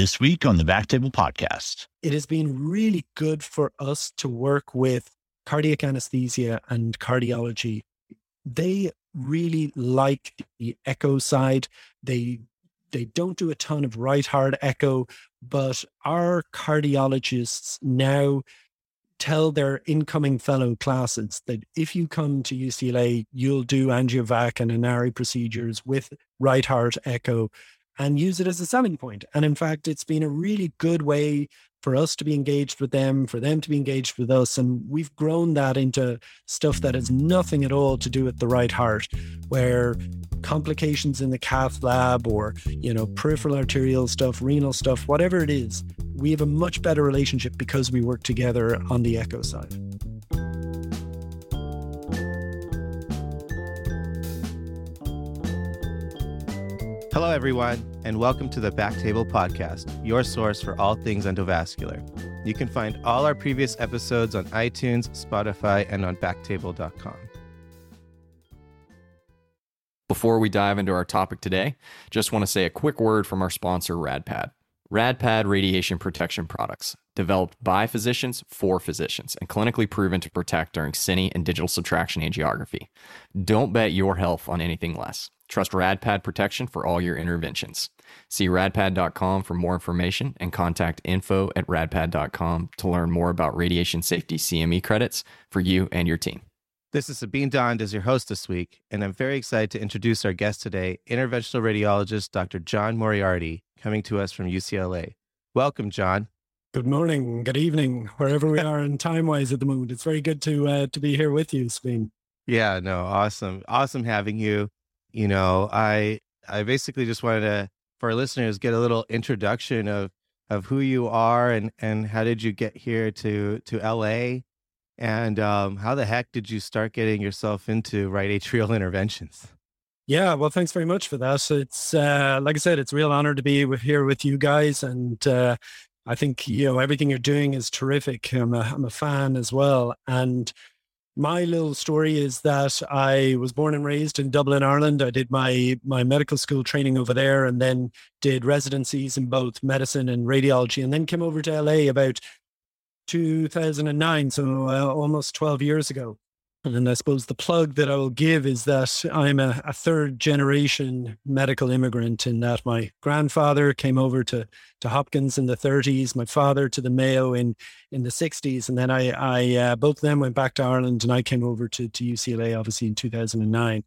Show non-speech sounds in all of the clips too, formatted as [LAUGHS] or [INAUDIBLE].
This week on the Back Table Podcast. It has been really good for us to work with cardiac anesthesia and cardiology. They really like the echo side. They they don't do a ton of right heart echo, but our cardiologists now tell their incoming fellow classes that if you come to UCLA, you'll do angiovac and Inari procedures with right heart echo and use it as a selling point. And in fact, it's been a really good way for us to be engaged with them, for them to be engaged with us. And we've grown that into stuff that has nothing at all to do with the right heart, where complications in the cath lab or, you know, peripheral arterial stuff, renal stuff, whatever it is, we have a much better relationship because we work together on the echo side. Hello, everyone, and welcome to the Backtable Podcast, your source for all things endovascular. You can find all our previous episodes on iTunes, Spotify, and on backtable.com. Before we dive into our topic today, just want to say a quick word from our sponsor, RadPad. RadPad radiation protection products, developed by physicians for physicians and clinically proven to protect during cine and digital subtraction angiography. Don't bet your health on anything less. Trust RadPad protection for all your interventions. See radpad.com for more information and contact info at radpad.com to learn more about radiation safety CME credits for you and your team. This is Sabeen Dhand as your host this week, and I'm very excited to introduce our guest today, interventional radiologist Dr. John Moriarty, coming to us from UCLA. Welcome, John. Good morning, good evening, wherever we are in time wise at the moment. It's very good to uh, to be here with you, Sabeen. Yeah, no, awesome, awesome having you you know, I I basically just wanted to for our listeners get a little introduction of of who you are and and how did you get here to to LA and um, how the heck did you start getting yourself into right atrial [LAUGHS] interventions? Yeah, well, thanks very much for that. It's uh, like I said, it's a real honor to be with here with you guys, and uh, I think you know everything you're doing is terrific. I'm a, I'm a fan as well, and my little story is that I was born and raised in Dublin, Ireland. I did my my medical school training over there, and then did residencies in both medicine and radiology, and then came over to LA about 2009, so uh, almost 12 years ago. And I suppose the plug that I will give is that I'm a, a, third generation medical immigrant in that my grandfather came over to, to Hopkins in the 30s, my father to the Mayo in, in the 60s. And then I, I uh, both of them went back to Ireland and I came over to, to UCLA, obviously in 2009.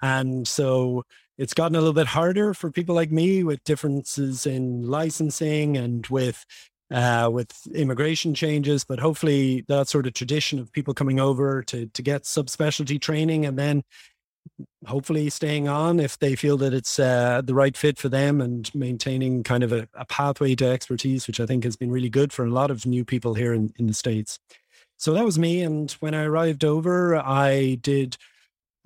And so it's gotten a little bit harder for people like me with differences in licensing and with uh, with immigration changes, but hopefully that sort of tradition of people coming over to to get subspecialty training and then hopefully staying on if they feel that it's uh, the right fit for them and maintaining kind of a, a, pathway to expertise, which I think has been really good for a lot of new people here in, in the States. So that was me. And when I arrived over, I did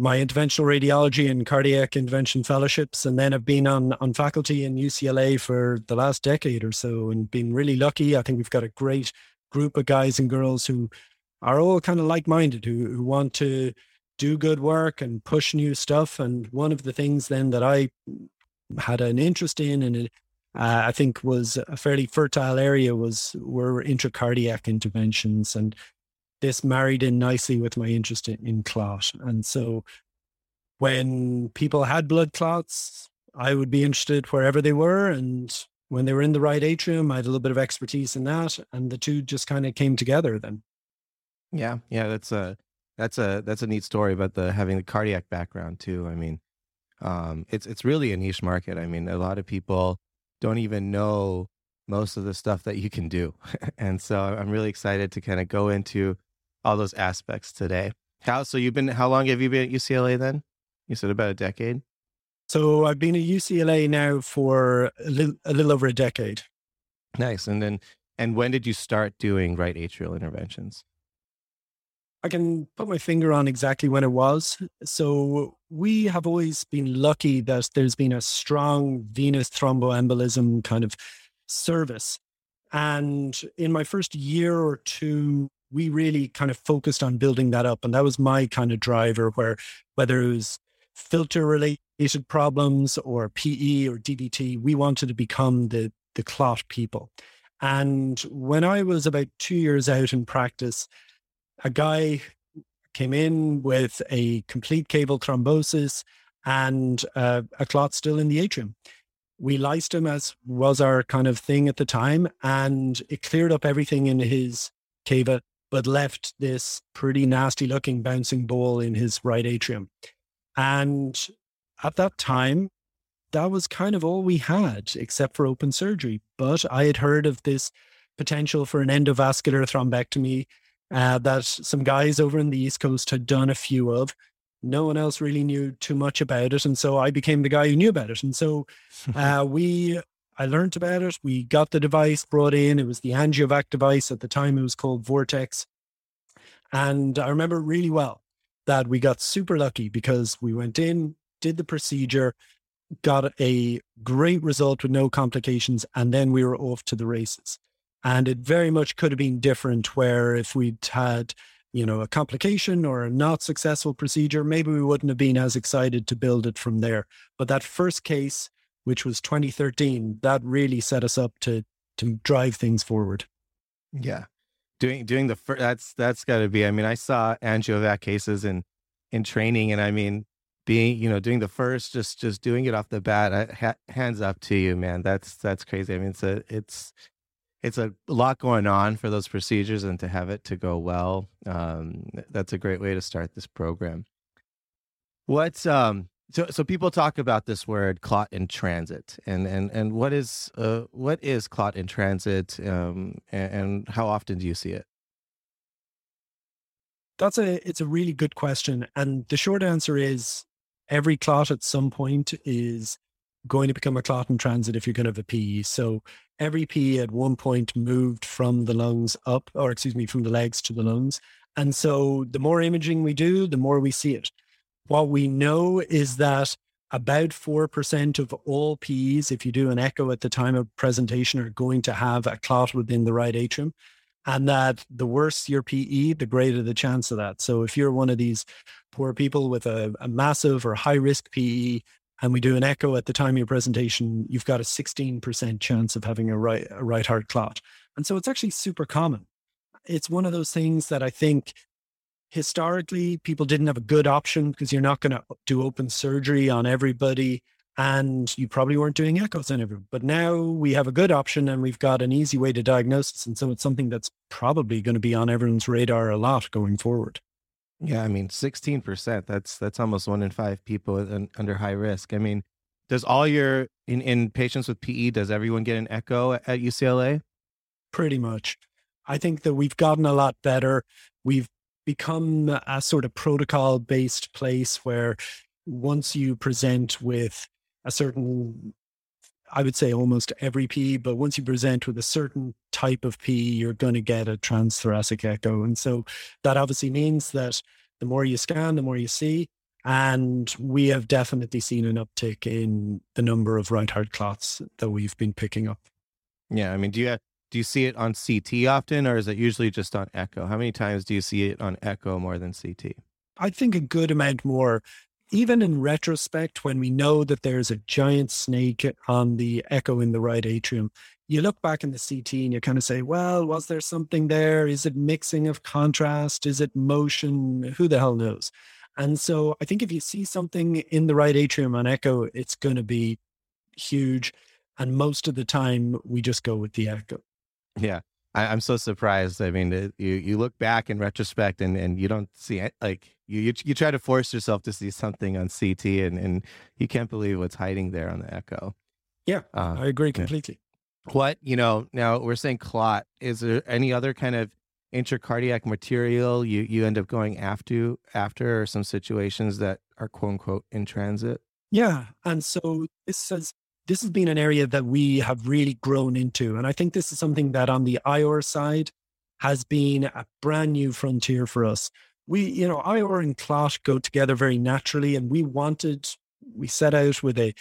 my interventional radiology and cardiac intervention fellowships, and then I've been on on faculty in UCLA for the last decade or so, and been really lucky. I think we've got a great group of guys and girls who are all kind of like minded, who who want to do good work and push new stuff. And one of the things then that I had an interest in, and it, uh, I think was a fairly fertile area, was were intracardiac interventions and this married in nicely with my interest in, in clot. And so when people had blood clots, I would be interested wherever they were. And when they were in the right atrium, I had a little bit of expertise in that. And the two just kind of came together then. Yeah. Yeah. That's a, that's a, that's a neat story about the having the cardiac background too. I mean, um, it's, it's really a niche market. I mean, a lot of people don't even know most of the stuff that you can do. [LAUGHS] and so I'm really excited to kind of go into all those aspects today. How so? You've been how long have you been at UCLA then? You said about a decade. So I've been at UCLA now for a little, a little over a decade. Nice. And then, and when did you start doing right atrial interventions? I can put my finger on exactly when it was. So we have always been lucky that there's been a strong venous thromboembolism kind of service. And in my first year or two we really kind of focused on building that up. And that was my kind of driver where whether it was filter related problems or PE or DVT, we wanted to become the the clot people. And when I was about two years out in practice, a guy came in with a complete caval thrombosis and uh, a clot still in the atrium. We lysed him as was our kind of thing at the time, and it cleared up everything in his cava, but left this pretty nasty looking bouncing ball in his right atrium. And at that time, that was kind of all we had, except for open surgery. But I had heard of this potential for an endovascular thrombectomy uh, that some guys over in the East Coast had done a few of. No one else really knew too much about it. And so I became the guy who knew about it. And so [LAUGHS] uh, we, I learned about it. We got the device brought in. It was the AngioVac device. At the time, it was called Vortex. And I remember really well that we got super lucky because we went in, did the procedure, got a great result with no complications, and then we were off to the races. And it very much could have been different where if we'd had, you know, a complication or a not successful procedure, maybe we wouldn't have been as excited to build it from there. But that first case, which was 2013, that really set us up to to drive things forward. Yeah. Doing doing the first that's that's got to be. I mean, I saw angiovac cases in in training and I mean, being you know doing the first just just doing it off the bat I, ha, hands up to you man that's that's crazy i mean it's a it's it's a lot going on for those procedures and to have it to go well um, that's a great way to start this program what's um so so people talk about this word clot in transit and and and what is uh what is clot in transit um and, and how often do you see it that's a it's a really good question and the short answer is every clot at some point is going to become a clot in transit if you're going to have a PE. So every PE at one point moved from the lungs up, or excuse me, from the legs to the lungs. And so the more imaging we do, the more we see it. What we know is that about 4% of all PEs, if you do an echo at the time of presentation, are going to have a clot within the right atrium. And that the worse your PE, the greater the chance of that. So if you're one of these poor people with a, a massive or high risk PE, and we do an echo at the time of your presentation, you've got a 16% chance of having a right, a right heart clot. And so it's actually super common. It's one of those things that I think historically people didn't have a good option because you're not going to do open surgery on everybody and you probably weren't doing echoes on everyone. But now we have a good option and we've got an easy way to diagnose this. And so it's something that's probably going to be on everyone's radar a lot going forward. Yeah, I mean, 16%, that's that's almost one in 5 people in, under high risk. I mean, does all your in in patients with PE does everyone get an echo at, at UCLA? Pretty much. I think that we've gotten a lot better. We've become a sort of protocol based place where once you present with a certain I would say almost every P, but once you present with a certain type of P, you're going to get a transthoracic echo. And so that obviously means that the more you scan, the more you see. And we have definitely seen an uptick in the number of right heart clots that we've been picking up. Yeah. I mean, do you, do you see it on CT often, or is it usually just on echo? How many times do you see it on echo more than CT? I think a good amount more even in retrospect, when we know that there's a giant snake on the echo in the right atrium, you look back in the CT and you kind of say, well, was there something there? Is it mixing of contrast? Is it motion? Who the hell knows? And so I think if you see something in the right atrium on echo, it's going to be huge. And most of the time, we just go with the echo. Yeah. I, am so surprised. I mean, it, you you look back in retrospect and, and you don't see it. Like you, you, you try to force yourself to see something on CT and, and you can't believe what's hiding there on the echo. Yeah, uh, I agree completely. Yeah. What you know now we're saying clot. Is there any other kind of intracardiac material you you end up going after after or some situations that are quote unquote in transit? Yeah, and so this has this has been an area that we have really grown into. And I think this is something that on the IR side has been a brand new frontier for us. We, you know, IR and clot go together very naturally. And we wanted, we set out with a,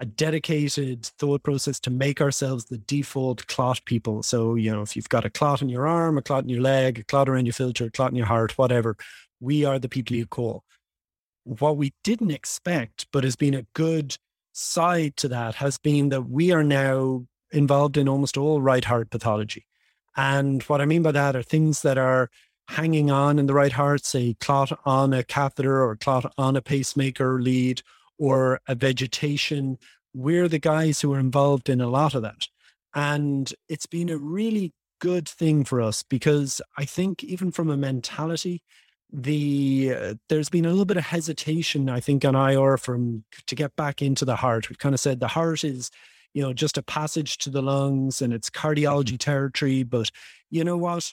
a dedicated thought process to make ourselves the default clot people. So, you know, if you've got a clot in your arm, a clot in your leg, a clot around your filter, a clot in your heart, whatever, we are the people you call. What we didn't expect, but has been a good side to that has been that we are now involved in almost all right heart pathology. And what I mean by that are things that are hanging on in the right heart, say clot on a catheter or clot on a pacemaker lead or a vegetation. We're the guys who are involved in a lot of that. And it's been a really good thing for us because I think even from a mentality, the uh, there's been a little bit of hesitation I think on IR from to get back into the heart. We've kind of said the heart is you know just a passage to the lungs and it's mm-hmm. cardiology territory, but you know what?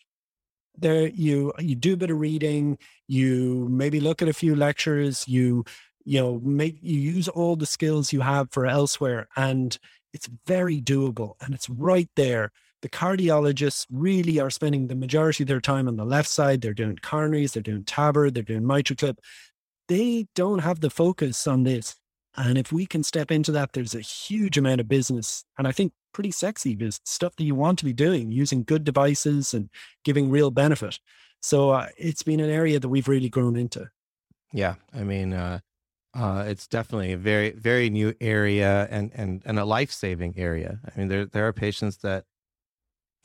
There you you do a bit of reading, you maybe look at a few lectures, you you know make you use all the skills you have for elsewhere and it's very doable and it's right there the cardiologists really are spending the majority of their time on the left side. They're doing coronaries, they're doing TAVR, they're doing MitraClip. They don't have the focus on this. And if we can step into that, there's a huge amount of business. And I think pretty sexy business, stuff that you want to be doing, using good devices and giving real benefit. So uh, it's been an area that we've really grown into. Yeah. I mean, uh, uh, it's definitely a very, very new area and, and, and a life saving area. I mean, there, there are patients that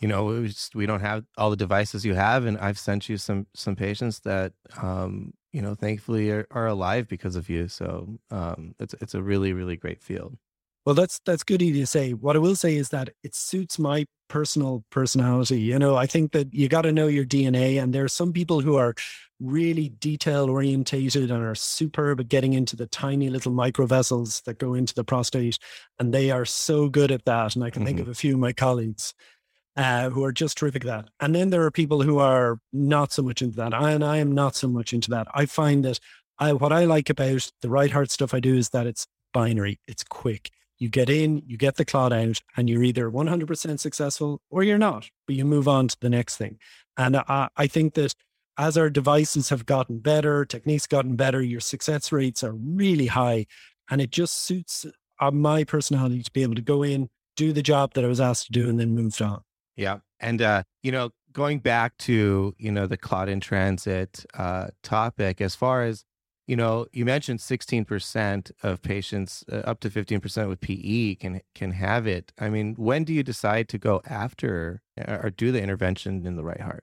you know we just we don't have all the devices you have and i've sent you some some patients that um you know thankfully are, are alive because of you so um it's it's a really really great field. Well that's that's good to say. What i will say is that it suits my personal personality you know i think that you got to know your dna and there are some people who are really detail orientated and are superb at getting into the tiny little micro vessels that go into the prostate and they are so good at that and i can mm-hmm. think of a few of my colleagues uh, who are just terrific at that. And then there are people who are not so much into that. I, and I am not so much into that. I find that I, what I like about the right heart stuff I do is that it's binary, it's quick. You get in, you get the clot out, and you're either 100% successful or you're not, but you move on to the next thing. And I, I think that as our devices have gotten better, techniques gotten better, your success rates are really high. And it just suits uh, my personality to be able to go in, do the job that I was asked to do, and then move on. Yeah. And, uh, you know, going back to, you know, the clot in transit uh, topic, as far as, you know, you mentioned 16% of patients, uh, up to 15% with PE can can have it. I mean, when do you decide to go after uh, or do the intervention in the right heart?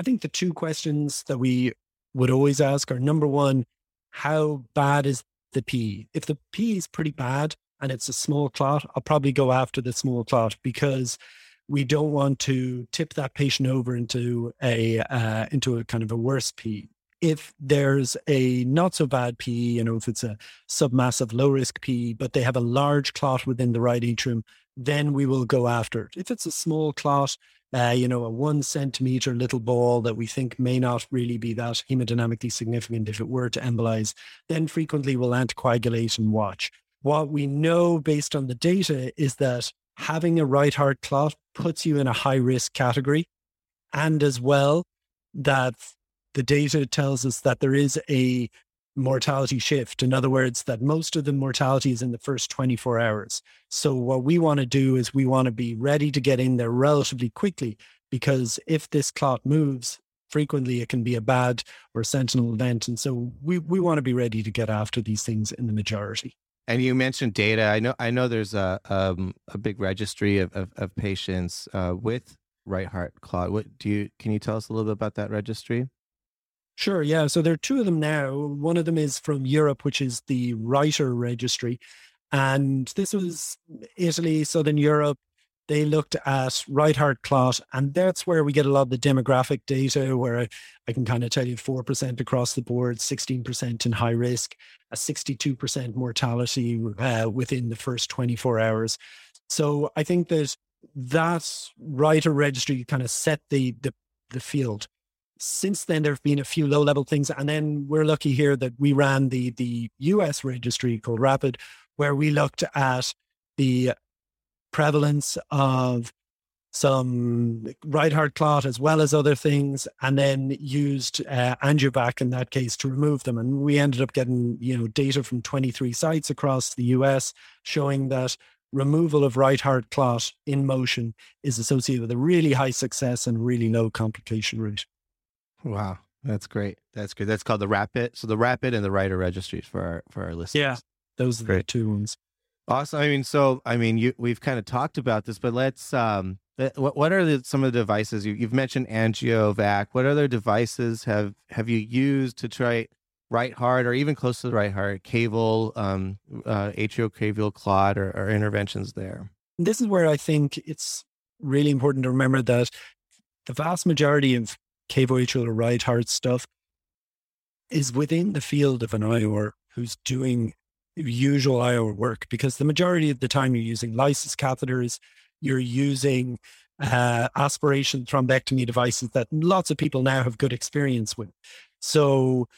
I think the two questions that we would always ask are number one, how bad is the PE? If the PE is pretty bad, and it's a small clot, I'll probably go after the small clot because we don't want to tip that patient over into a uh, into a kind of a worse P. If there's a not so bad PE, you know, if it's a submassive low risk PE, but they have a large clot within the right atrium, then we will go after it. If it's a small clot, uh, you know, a one centimeter little ball that we think may not really be that hemodynamically significant if it were to embolize, then frequently we'll anticoagulate and watch. What we know based on the data is that having a right heart clot puts you in a high risk category. And as well, that the data tells us that there is a mortality shift. In other words, that most of the mortality is in the first 24 hours. So, what we want to do is we want to be ready to get in there relatively quickly because if this clot moves, frequently it can be a bad or sentinel event. And so, we, we want to be ready to get after these things in the majority. And you mentioned data. I know. I know there's a um, a big registry of of, of patients uh, with right heart clot. What do you? Can you tell us a little bit about that registry? Sure. Yeah. So there are two of them now. One of them is from Europe, which is the RiHTER Registry, and this was Italy, Southern Europe, they looked at right heart clot, and that's where we get a lot of the demographic data. Where I, can kind of tell you four percent across the board, sixteen percent in high risk, a sixty-two percent mortality uh, within the first twenty-four hours. So I think that that RiHTER registry kind of set the the, the field. Since then, there have been a few low-level things, and then we're lucky here that we ran the the US registry called Rapid, where we looked at the prevalence of some right heart clot as well as other things, and then used uh, AngioVac in that case to remove them. And we ended up getting you know data from 23 sites across the US showing that removal of right heart clot in motion is associated with a really high success and really low complication rate. Wow, that's great. That's good. That's called the Rapid. So the Rapid and the RiHTER registries for our for our listeners. Yeah, those are great. the two ones. Awesome. I mean, so I mean, you, we've kind of talked about this, but let's. Um, what what are the, some of the devices you, you've mentioned? AngioVac. What other devices have have you used to try right heart or even close to the right heart, caval, um, uh, atriocaval clot, or, or interventions there? This is where I think it's really important to remember that the vast majority of cavoatrial or right heart stuff is within the field of an IR who's doing usual IR work because the majority of the time you're using lysis catheters, you're using uh, aspiration thrombectomy devices that lots of people now have good experience with. So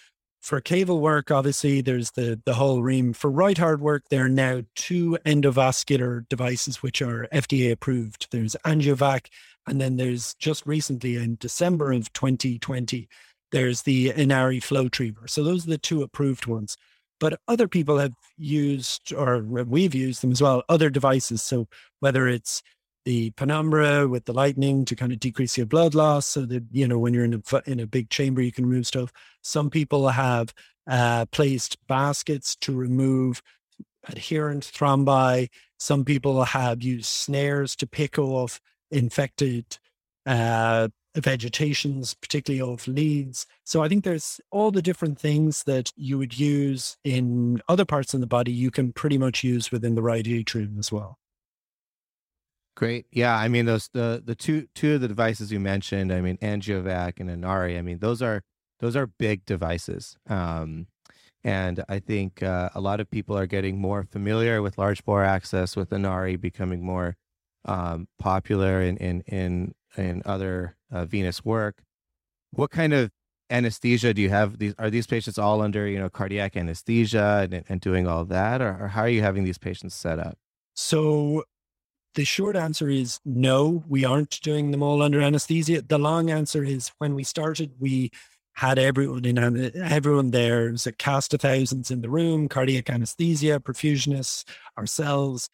for caval work, obviously there's the the whole ream. For right heart work, there are now two endovascular devices which are FDA approved. There's AngioVac, and then there's just recently in December of 2020, there's the Inari Flow FlowTriever. So those are the two approved ones. But other people have used, or we've used them as well, other devices. So whether it's the penumbra with the lightning to kind of decrease your blood loss so that you know when you're in a in a big chamber you can remove stuff some people have uh, placed baskets to remove adherent thrombi some people have used snares to pick off infected uh, vegetations particularly of leads so i think there's all the different things that you would use in other parts of the body you can pretty much use within the right atrium as well Great. Yeah, I mean those the the two two of the devices you mentioned, I mean AngioVac and Inari, I mean those are those are big devices. Um, and I think uh, a lot of people are getting more familiar with large bore access with Inari becoming more um, popular in in in, in other uh, venous work. What kind of anesthesia do you have? These are these patients all under you know cardiac anesthesia and, and doing all that, or, or how are you having these patients set up? So the short answer is no, we aren't doing them all under anesthesia. The long answer is when we started, we had everyone in everyone there. It was a cast of thousands in the room, cardiac anesthesia, perfusionists, ourselves.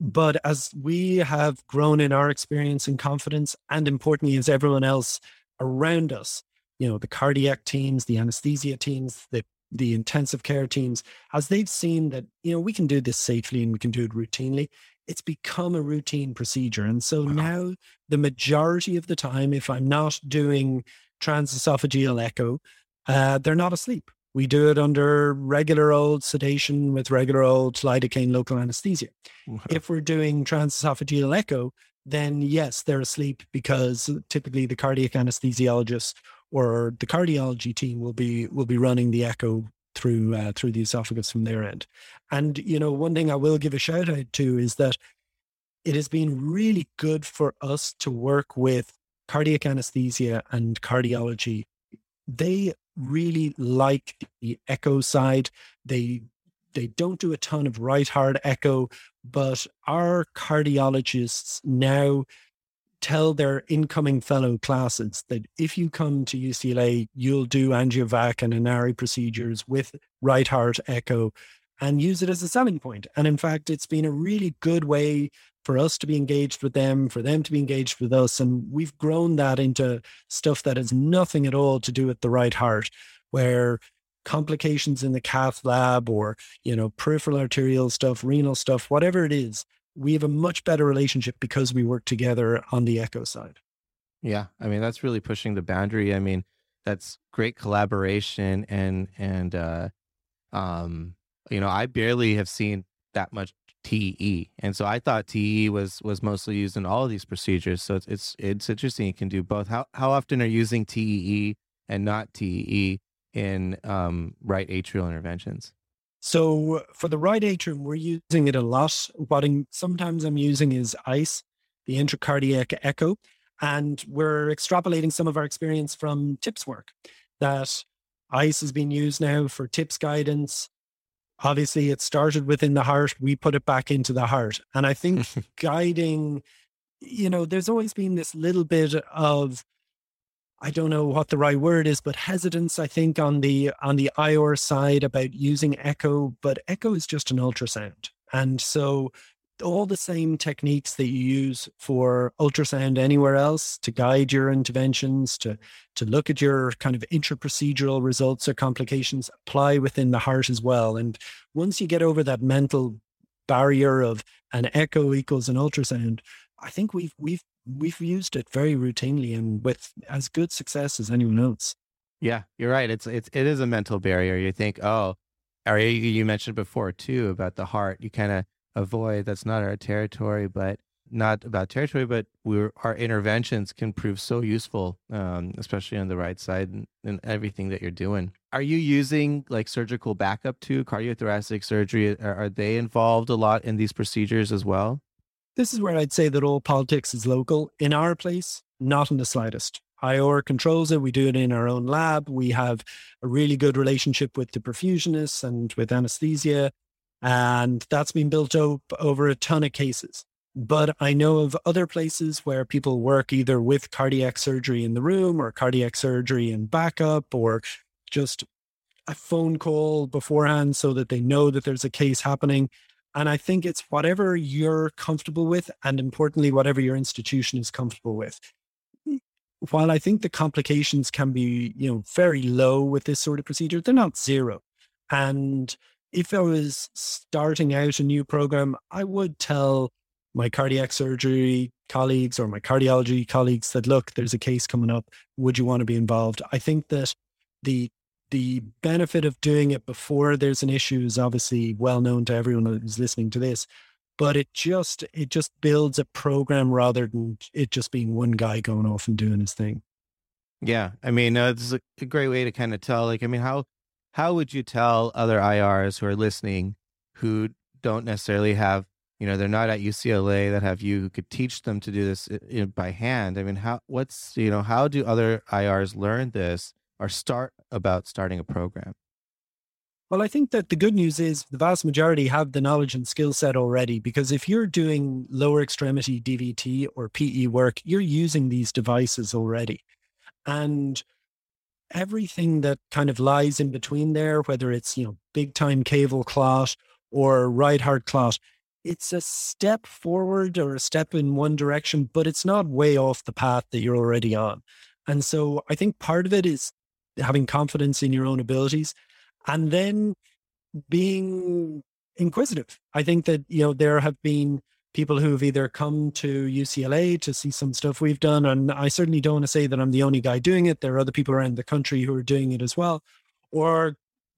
But as we have grown in our experience and confidence, and importantly, as everyone else around us, you know, the cardiac teams, the anesthesia teams, the the intensive care teams, as they've seen that, you know, we can do this safely and we can do it routinely, it's become a routine procedure. And so wow. now the majority of the time, if I'm not doing transesophageal echo, uh, they're not asleep. We do it under regular old sedation with regular old lidocaine local anesthesia. Wow. If we're doing transesophageal echo, then yes, they're asleep because typically the cardiac anesthesiologist or the cardiology team will be will be running the echo through uh, through the esophagus from their end. And you know, one thing I will give a shout out to is that it has been really good for us to work with cardiac anesthesia and cardiology. They really like the echo side. They they don't do a ton of right heart echo, but our cardiologists now tell their incoming fellow classes that if you come to UCLA, you'll do angiovac and Inari procedures with right heart echo and use it as a selling point. And in fact, it's been a really good way for us to be engaged with them, for them to be engaged with us. And we've grown that into stuff that has nothing at all to do with the right heart, where complications in the cath lab or, you know, peripheral arterial stuff, renal stuff, whatever it is, we have a much better relationship because we work together on the echo side. Yeah, I mean that's really pushing the boundary. I mean that's great collaboration and and uh, um, you know I barely have seen that much TE, and so I thought TE was was mostly used in all of these procedures. So it's it's it's interesting. You can do both. How how often are you using TE and not TE in um, right atrial interventions? So for the right atrium, we're using it a lot. What I'm, sometimes I'm using is ICE, the intracardiac echo, and we're extrapolating some of our experience from TIPS work. That ICE has been used now for TIPS guidance. Obviously, it started within the heart. We put it back into the heart, and I think [LAUGHS] guiding, you know, there's always been this little bit of I don't know what the right word is, but hesitance, I think, on the on the IR side about using echo, but echo is just an ultrasound. And so all the same techniques that you use for ultrasound anywhere else to guide your interventions, to to look at your kind of intraprocedural results or complications apply within the heart as well. And once you get over that mental barrier of an echo equals an ultrasound, I think we've we've we've used it very routinely and with as good success as anyone else. Yeah, you're right. It's it's it is a mental barrier. You think, oh, or you mentioned before too about the heart. You kind of avoid that's not our territory, but not about territory, but we're, our interventions can prove so useful, um, especially on the right side and, and, everything that you're doing. Are you using like surgical backup to Cardiothoracic surgery are, are they involved a lot in these procedures as well? This is where I'd say that all politics is local. In our place, not in the slightest. IR controls it. We do it in our own lab. We have a really good relationship with the perfusionists and with anesthesia. And that's been built up over a ton of cases. But I know of other places where people work either with cardiac surgery in the room or cardiac surgery in backup or just a phone call beforehand so that they know that there's a case happening. And I think it's whatever you're comfortable with, and importantly, whatever your institution is comfortable with while I think the complications can be, you know, very low with this sort of procedure, they're not zero. And if I was starting out a new program, I would tell my cardiac surgery colleagues or my cardiology colleagues that look, there's a case coming up. Would you want to be involved? I think that the the benefit of doing it before there's an issue is obviously well known to everyone who's listening to this but it just it just builds a program rather than it just being one guy going off and doing his thing yeah i mean uh, is a great way to kind of tell like i mean how how would you tell other irs who are listening who don't necessarily have you know they're not at ucla that have you who could teach them to do this uh, by hand i mean how what's you know how do other irs learn this or start about starting a program well, I think that the good news is the vast majority have the knowledge and skill set already because if you're doing lower extremity DVT or PE work, you're using these devices already. And everything that kind of lies in between there, whether it's, you know, big time caval clot or right heart clot, it's a step forward or a step in one direction, but it's not way off the path that you're already on. And so I think part of it is having confidence in your own abilities and then being inquisitive. I think that, you know, there have been people who've either come to UCLA to see some stuff we've done. And I certainly don't want to say that I'm the only guy doing it. There are other people around the country who are doing it as well, or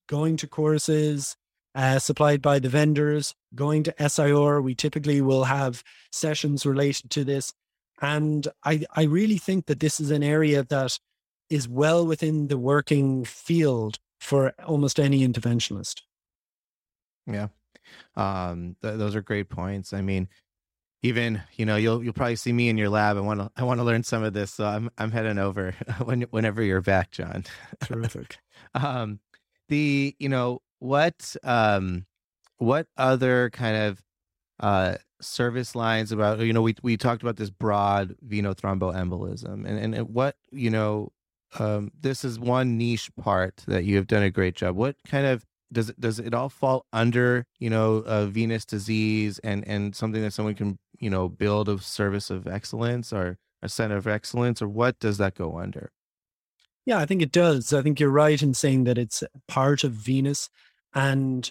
going to courses uh, supplied by the vendors, going to SIR. We typically will have sessions related to this. And I, I really think that this is an area that is well within the working field for almost any interventionist. Yeah. Um, th- those are great points. I mean, even you know you'll you'll probably see me in your lab. I want to I want to learn some of this, so I'm I'm heading over [LAUGHS] when whenever you're back, John. Terrific. [LAUGHS] um, the you know what um what other kind of uh service lines about you know we we talked about this broad venothromboembolism and and what you know um, this is one niche part that you have done a great job. What kind of does it does it all fall under you know a venous disease and and something that someone can you know build a service of excellence or a center of excellence or what does that go under? Yeah, I think it does. I think you're right in saying that it's part of venous, and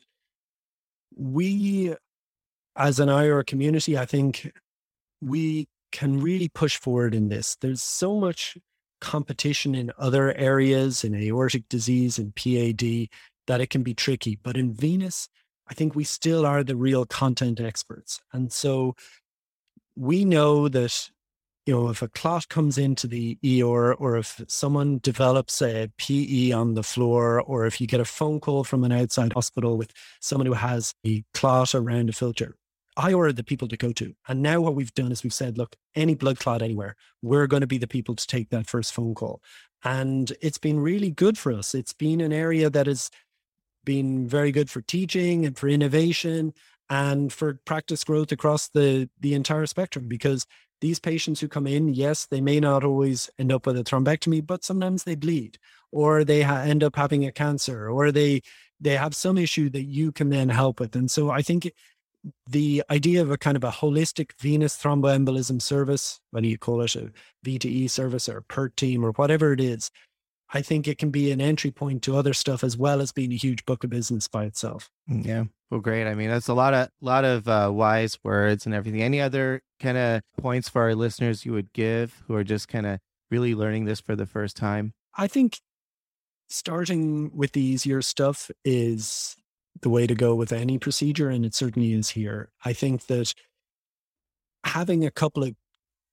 we, as an IR community, I think we can really push forward in this. There's so much competition in other areas, in aortic disease and PAD, that it can be tricky. But in venous, I think we still are the real content experts. And so we know that, you know, if a clot comes into the EOR or if someone develops a PE on the floor, or if you get a phone call from an outside hospital with someone who has a clot around a filter, I ordered the people to go to. And now what we've done is we've said, look, any blood clot anywhere, we're going to be the people to take that first phone call. And it's been really good for us. It's been an area that has been very good for teaching and for innovation and for practice growth across the the entire spectrum because these patients who come in yes they may not always end up with a thrombectomy but sometimes they bleed or they ha- end up having a cancer or they they have some issue that you can then help with. And so i think the idea of a kind of a holistic venous thromboembolism service, whether you call it a VTE service or a PERT team or whatever it is, I think it can be an entry point to other stuff as well as being a huge book of business by itself. Mm, yeah. Well, great. I mean, that's a lot of lot of uh, wise words and everything. Any other kind of points for our listeners you would give who are just kind of really learning this for the first time? I think starting with the easier stuff is the way to go with any procedure, and it certainly is here. I think that having a couple of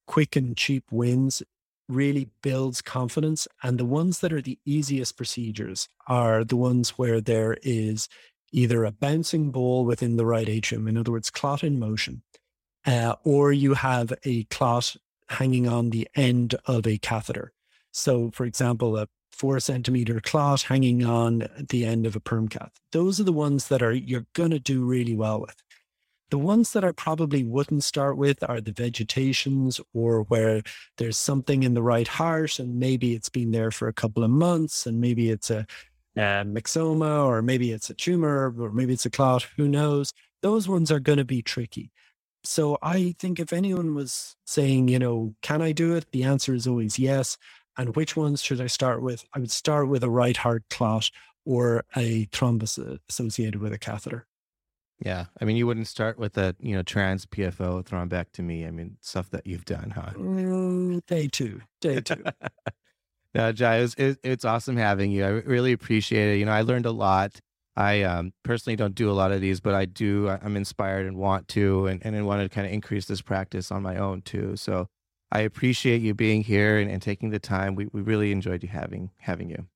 quick and cheap wins really builds confidence. And the ones that are the easiest procedures are the ones where there is either a bouncing ball within the right atrium, in other words, clot in motion, uh, or you have a clot hanging on the end of a catheter. So, for example, a four centimeter clot hanging on the end of a perm cath. Those are the ones that are you're going to do really well with. The ones that I probably wouldn't start with are the vegetations or where there's something in the right heart and maybe it's been there for a couple of months and maybe it's a, a myxoma or maybe it's a tumor or maybe it's a clot, who knows. Those ones are going to be tricky. So I think if anyone was saying, you know, can I do it? The answer is always yes. And which ones should I start with? I would start with a right heart clot or a thrombus uh, associated with a catheter. Yeah, I mean, you wouldn't start with a you know trans PFO thrombectomy. I mean, stuff that you've done, huh? Mm, day two, day two. [LAUGHS] no, Jai, it's, it, it's awesome having you. I really appreciate it. You know, I learned a lot. I um, personally don't do a lot of these, but I do. I'm inspired and want to, and and want to kind of increase this practice on my own too. So I appreciate you being here and, and taking the time. We we really enjoyed you having having you.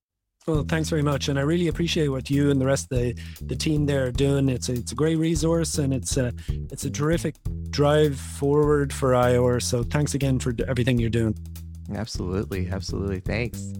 Well, thanks very much, and I really appreciate what you and the rest of the, the team there are doing. It's a, it's a great resource, and it's a it's a terrific drive forward for IR. So thanks again for everything you're doing. Absolutely, absolutely. Thanks.